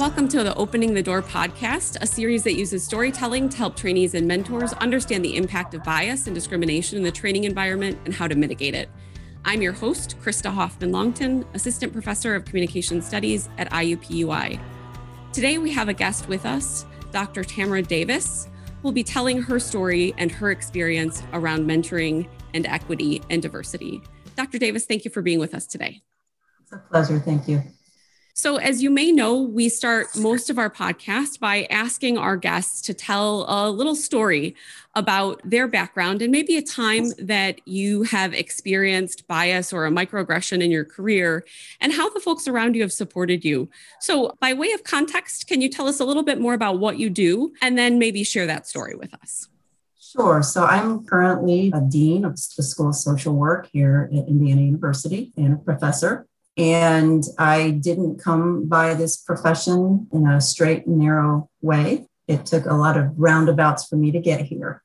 Welcome to the Opening the Door podcast, a series that uses storytelling to help trainees and mentors understand the impact of bias and discrimination in the training environment and how to mitigate it. I'm your host, Krista Hoffmann-Longtin, Assistant Professor of Communication Studies at IUPUI. Today, we have a guest with us, Dr. Tamara Davis, who will be telling her story and her experience around mentoring and equity and diversity. Dr. Davis, thank you for being with us today. It's a pleasure. Thank you. So, as you may know, we start most of our podcast by asking our guests to tell a little story about their background and maybe a time that you have experienced bias or a microaggression in your career and how the folks around you have supported you. So, by way of context, can you tell us a little bit more about what you do and then maybe share that story with us? Sure. So I'm currently a dean of the School of Social Work here at Indiana University and a professor. And I didn't come by this profession in a straight and narrow way. It took a lot of roundabouts for me to get here.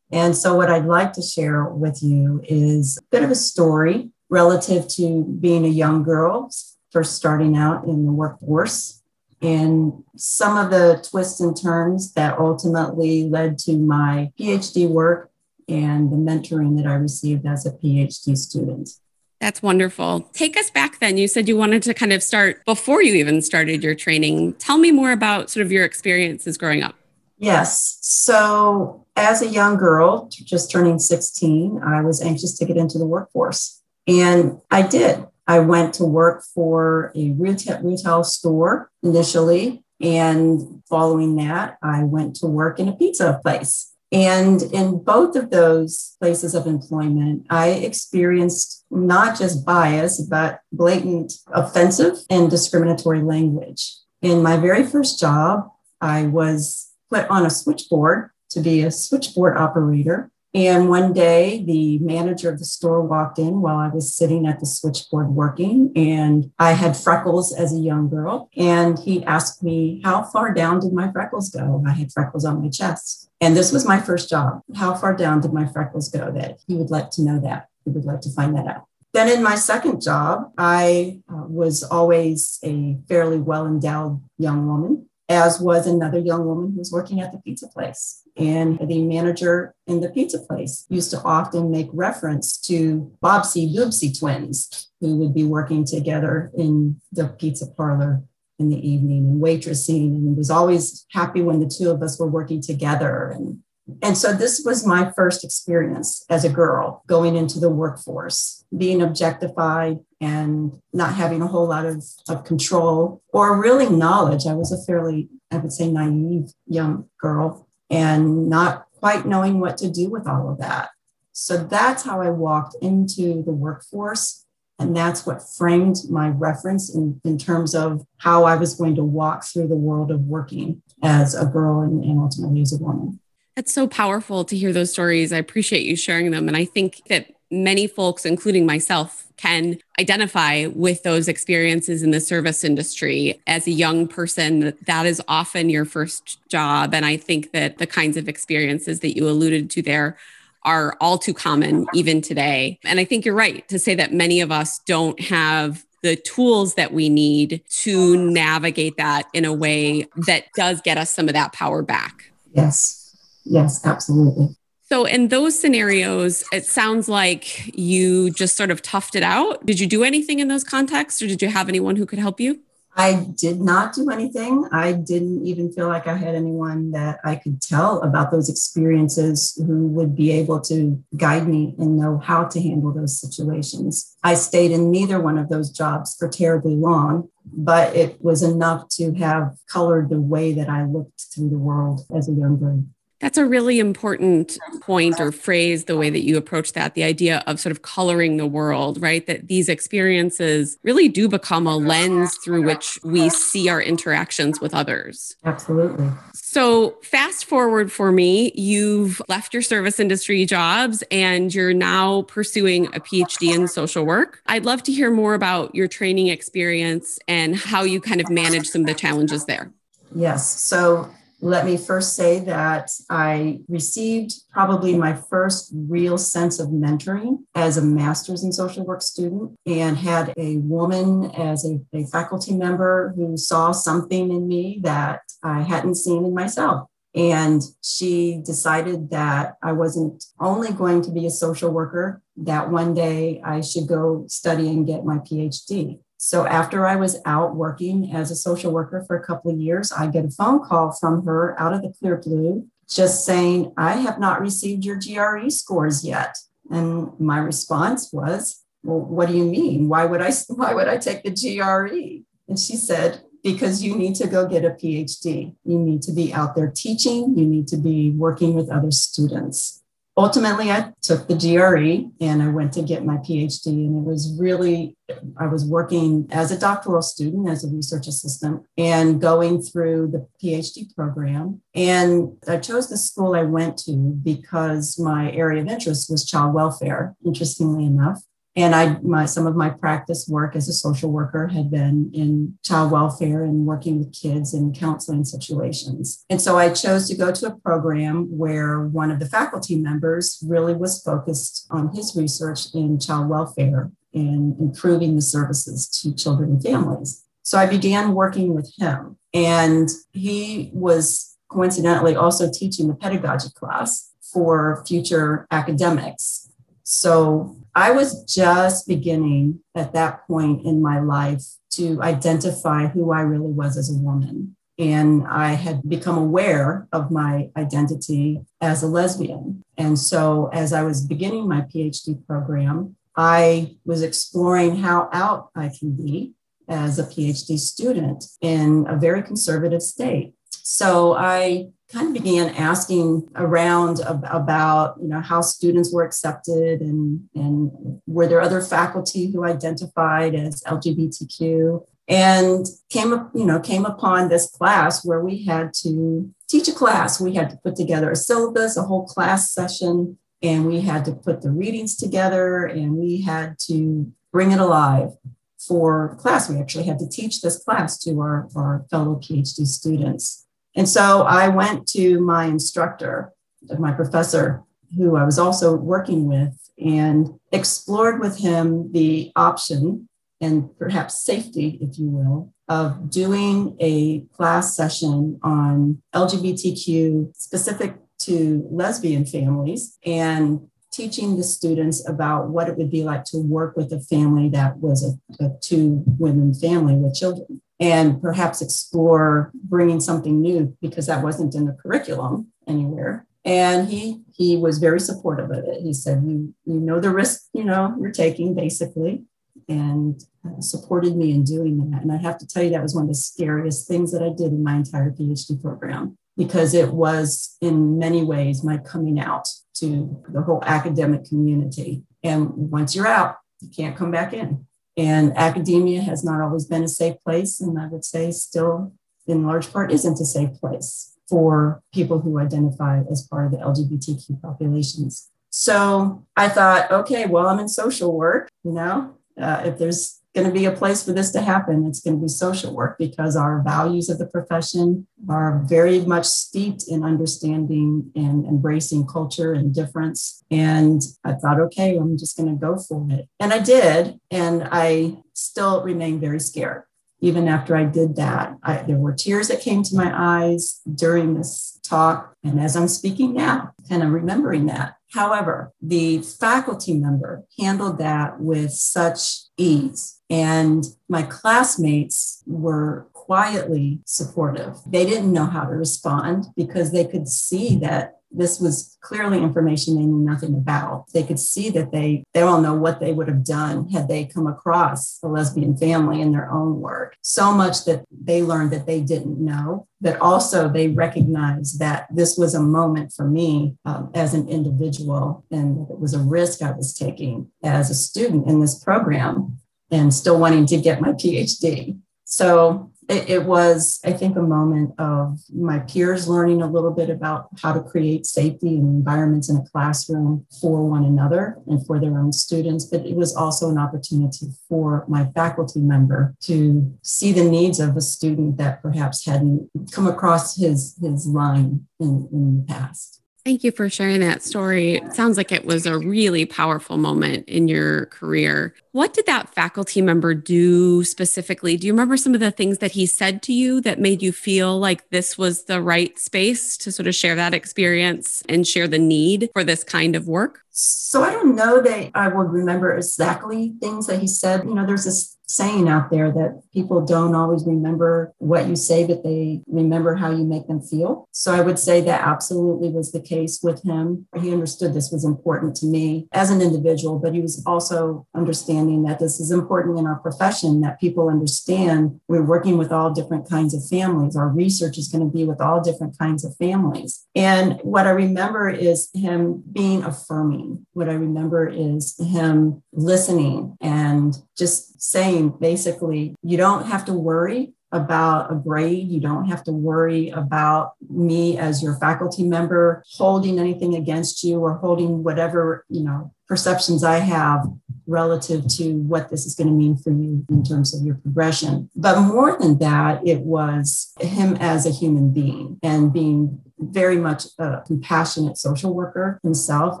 And so, what I'd like to share with you is a bit of a story relative to being a young girl, first starting out in the workforce, and some of the twists and turns that ultimately led to my PhD work and the mentoring that I received as a PhD student. That's wonderful. Take us back then. You said you wanted to kind of start before you even started your training. Tell me more about sort of your experiences growing up. Yes. So, as a young girl, just turning 16, I was anxious to get into the workforce. And I did. I went to work for a retail, retail store initially. And following that, I went to work in a pizza place. And in both of those places of employment, I experienced not just bias, but blatant offensive and discriminatory language. In my very first job, I was put on a switchboard to be a switchboard operator. And one day, the manager of the store walked in while I was sitting at the switchboard working. And I had freckles as a young girl. And he asked me, How far down did my freckles go? I had freckles on my chest. And this was my first job. How far down did my freckles go that he would like to know that? He would like to find that out. Then in my second job, I uh, was always a fairly well endowed young woman, as was another young woman who was working at the pizza place. And the manager in the pizza place used to often make reference to Bobsy Boobsy twins who would be working together in the pizza parlor in the evening and waitressing and was always happy when the two of us were working together and and so this was my first experience as a girl going into the workforce being objectified and not having a whole lot of, of control or really knowledge i was a fairly i would say naive young girl and not quite knowing what to do with all of that so that's how i walked into the workforce and that's what framed my reference in, in terms of how I was going to walk through the world of working as a girl and, and ultimately as a woman. That's so powerful to hear those stories. I appreciate you sharing them. And I think that many folks, including myself, can identify with those experiences in the service industry as a young person. That is often your first job. And I think that the kinds of experiences that you alluded to there are all too common even today. And I think you're right to say that many of us don't have the tools that we need to navigate that in a way that does get us some of that power back. Yes. Yes, absolutely. So, in those scenarios, it sounds like you just sort of toughed it out. Did you do anything in those contexts, or did you have anyone who could help you? I did not do anything. I didn't even feel like I had anyone that I could tell about those experiences who would be able to guide me and know how to handle those situations. I stayed in neither one of those jobs for terribly long, but it was enough to have colored the way that I looked through the world as a young girl. That's a really important point or phrase, the way that you approach that, the idea of sort of coloring the world, right? That these experiences really do become a lens through which we see our interactions with others. Absolutely. So, fast forward for me, you've left your service industry jobs and you're now pursuing a PhD in social work. I'd love to hear more about your training experience and how you kind of manage some of the challenges there. Yes. So, let me first say that I received probably my first real sense of mentoring as a master's in social work student and had a woman as a, a faculty member who saw something in me that I hadn't seen in myself. And she decided that I wasn't only going to be a social worker, that one day I should go study and get my PhD. So after I was out working as a social worker for a couple of years, I get a phone call from her out of the clear blue just saying, I have not received your GRE scores yet. And my response was, Well, what do you mean? Why would I why would I take the GRE? And she said, because you need to go get a PhD. You need to be out there teaching, you need to be working with other students ultimately i took the gre and i went to get my phd and it was really i was working as a doctoral student as a research assistant and going through the phd program. And i chose the school i went to because my area of interest was child welfare interestingly enough and I, my, some of my practice work as a social worker had been in child welfare and working with kids in counseling situations. And so I chose to go to a program where one of the faculty members really was focused on his research in child welfare and improving the services to children and families. So I began working with him, and he was coincidentally also teaching the pedagogy class for future academics. So I was just beginning at that point in my life to identify who I really was as a woman. And I had become aware of my identity as a lesbian. And so, as I was beginning my PhD program, I was exploring how out I can be as a PhD student in a very conservative state. So, I kind of began asking around about you know how students were accepted and and were there other faculty who identified as LGBTQ and came up you know came upon this class where we had to teach a class. We had to put together a syllabus a whole class session and we had to put the readings together and we had to bring it alive for class. We actually had to teach this class to our, our fellow phd students and so I went to my instructor, my professor, who I was also working with, and explored with him the option and perhaps safety, if you will, of doing a class session on LGBTQ specific to lesbian families and teaching the students about what it would be like to work with a family that was a, a two women family with children and perhaps explore bringing something new because that wasn't in the curriculum anywhere. And he he was very supportive of it. He said you you know the risk you know you're taking basically and uh, supported me in doing that. And i have to tell you that was one of the scariest things that i did in my entire phd program because it was in many ways my coming out to the whole academic community. And once you're out you can't come back in and academia has not always been a safe place, and I would say still, in large part, isn't a safe place for people who identify as part of the LGBTQ populations. So I thought, okay, well, I'm in social work, you know, uh, if there's going to be a place for this to happen. It's going to be social work because our values of the profession are very much steeped in understanding and embracing culture and difference. And I thought, okay, I'm just going to go for it. And I did. And I still remain very scared. Even after I did that, I, there were tears that came to my eyes during this talk. And as I'm speaking now, kind of remembering that. However, the faculty member handled that with such ease. And my classmates were quietly supportive. They didn't know how to respond because they could see that this was clearly information they knew nothing about. They could see that they they don't know what they would have done had they come across a lesbian family in their own work. So much that they learned that they didn't know, but also they recognized that this was a moment for me um, as an individual, and it was a risk I was taking as a student in this program, and still wanting to get my PhD. So it, it, was, I think, a moment of my peers learning a little bit about how to create safety and environments in a classroom for one another and for their own students. But it was also an opportunity for my faculty member to see the needs of a student that perhaps hadn't come across his, his line in, in the past. Thank you for sharing that story. It sounds like it was a really powerful moment in your career. What did that faculty member do specifically? Do you remember some of the things that he said to you that made you feel like this was the right space to sort of share that experience and share the need for this kind of work? So I don't know that I would remember exactly things that he said. You know, there's this saying out there that people don't always remember what you say, but they remember how you make them feel. So I would say that absolutely was the case with him. He understood this was important to me as an individual, but he was also understanding that this is important in our profession, that people understand we're working with all different kinds of families. Our research is going to be with all different kinds of families. And what I remember is him being affirming. What I remember is him listening and just saying basically, you don't have to worry about a grade. You don't have to worry about me as your faculty member holding anything against you or holding whatever, you know, perceptions I have relative to what this is going to mean for you in terms of your progression. But more than that, it was him as a human being and being very much a compassionate social worker himself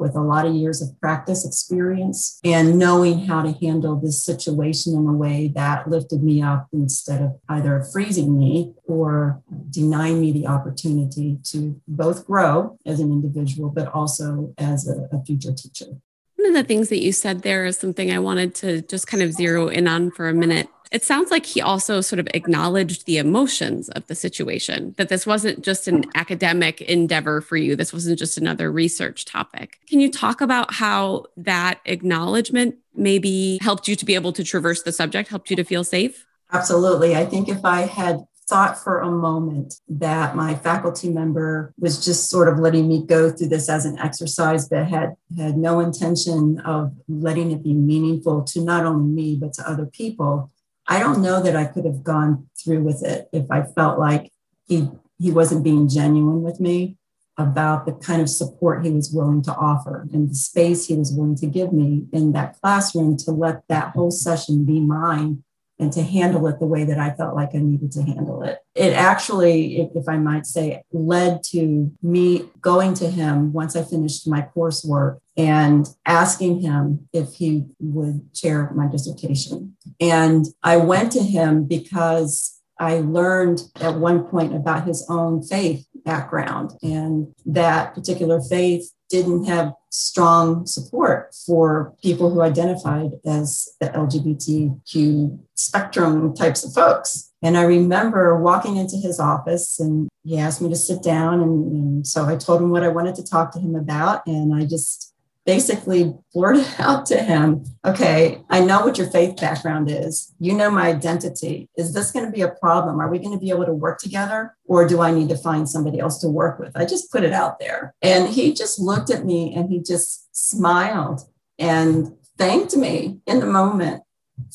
with a lot of years of practice experience and knowing how to handle this situation in a way that lifted me up instead of either freezing me or denying me the opportunity to both grow as an individual, but also as a, a future teacher. One of the things that you said there is something I wanted to just kind of zero in on for a minute. It sounds like he also sort of acknowledged the emotions of the situation, that this wasn't just an academic endeavor for you. This wasn't just another research topic. Can you talk about how that acknowledgement maybe helped you to be able to traverse the subject, helped you to feel safe? Absolutely. I think if I had thought for a moment that my faculty member was just sort of letting me go through this as an exercise but had had no intention of letting it be meaningful to not only me but to other people. I don't know that i could have gone through with it if i felt like he he wasn't being genuine with me about the kind of support he was willing to offer and the space he was willing to give me in that classroom to let that whole session be mine and to handle it the way that I felt like I needed to handle it. It actually, if, I might say, led to me going to him once I finished my coursework and asking him if he would chair my dissertation. And I went to him because I learned at one point about his own faith background and that particular faith didn't have strong support for people who identified as the LGBTQ spectrum types of folks. And I remember walking into his office and he asked me to sit down. And, and so I told him what I wanted to talk to him about. And I just basically blurted out to him, okay, I know what your faith background is. You know my identity. Is this going to be a problem? Are we going to be able to work together? Or do I need to find somebody else to work with? I just put it out there. And he just looked at me and he just smiled and thanked me in the moment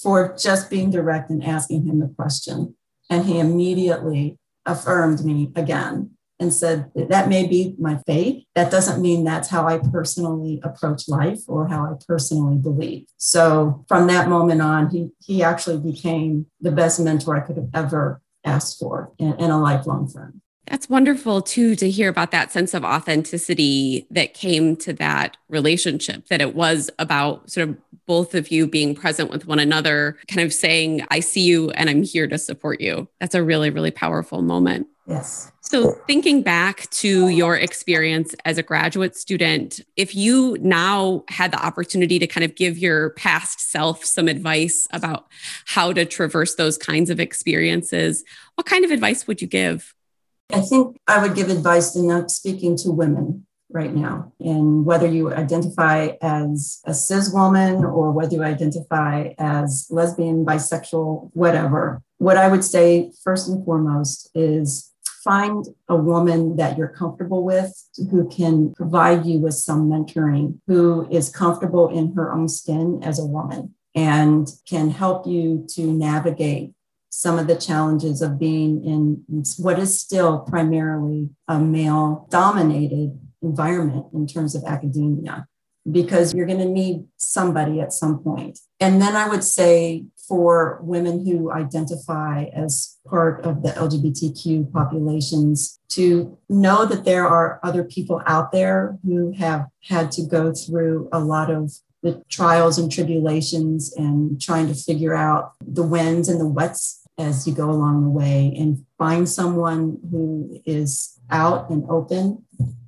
for just being direct and asking him the question. And he immediately affirmed me again and said that may be my faith. That doesn't mean that's how I personally approach life or how I personally believe. So from that moment on, he he actually became the best mentor I could have ever asked for and, and a lifelong friend. That's wonderful too to hear about that sense of authenticity that came to that relationship, that it was about sort of both of you being present with one another, kind of saying, I see you and I'm here to support you. That's a really, really powerful moment. Yes. So, thinking back to your experience as a graduate student, if you now had the opportunity to kind of give your past self some advice about how to traverse those kinds of experiences, what kind of advice would you give? I think I would give advice to not speaking to women right now. And whether you identify as a cis woman or whether you identify as lesbian, bisexual, whatever, what I would say first and foremost is find a woman that you're comfortable with who can provide you with some mentoring, who is comfortable in her own skin as a woman and can help you to navigate some of the challenges of being in what is still primarily a male dominated environment in terms of academia because you're going to need somebody at some point. And then I would say for women who identify as part of the LGBTQ populations to know that there are other people out there who have had to go through a lot of the trials and tribulations and trying to figure out the wins and the whets as you go along the way and find someone who is out and open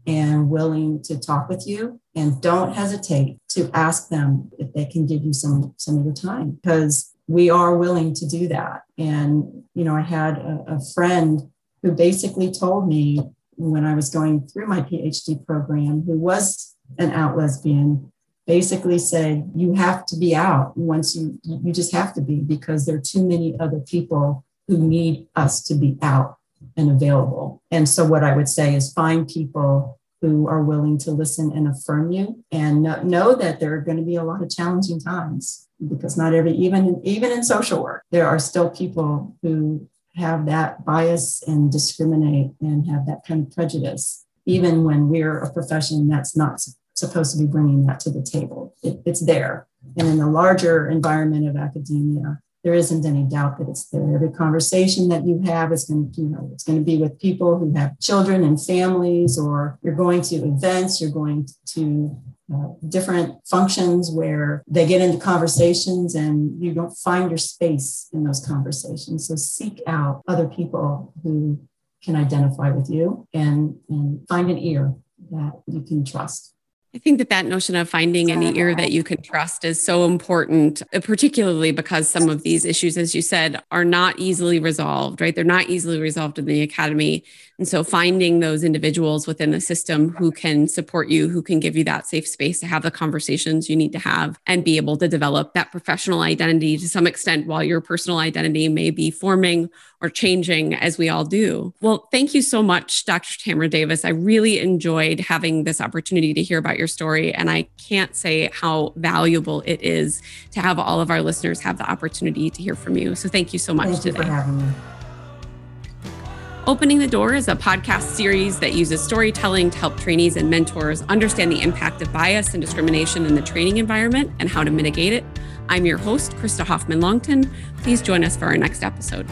and willing to talk with you. And don't hesitate to ask them if they can give you some some of your time because we are willing to do that. And you know i had a, a friend who basically told me when i was going through my phd program who was an out lesbian basically said you have to be out once you you just have to be because there are too many other people who need us to be out and available. And so what i would say is find people who are willing to listen and affirm you and know, know that there are going to be a lot of challenging times because not every even even in social work there are still people who have that bias and discriminate and have that kind of prejudice even when we're a profession that's not supposed to be bringing that to the table. It, it's there. And in the larger environment of academia there isn't any doubt that it's there. Every conversation that you have is going to, you know, it's going to be with people who have children and families, or you're going to events, you're going to uh, different functions where they get into conversations and you don't find your space in those conversations. So seek out other people who can identify with you and, and find an ear that you can trust. I think that that notion of finding an ear that you can trust is so important, uh, particularly because some of these issues, as you said, are not easily resolved, right? They're not easily resolved in the academy. And so finding those individuals within the system who can support you, who can give you that safe space to have the conversations you need to have and be able to develop that professional identity to some extent while your personal identity may be forming or changing as we all do. Well, thank you so much, Dr. Tamara Davis. I really enjoyed having this opportunity to hear about your story. And I can't say how valuable it is to have all of our listeners have the opportunity to hear from you. So thank you so much thank today. for having me. Opening the Door is a podcast series that uses storytelling to help trainees and mentors understand the impact of bias and discrimination in the training environment and how to mitigate it. I'm your host, Krista Hoffmann-Longtin. Please join us for our next episode.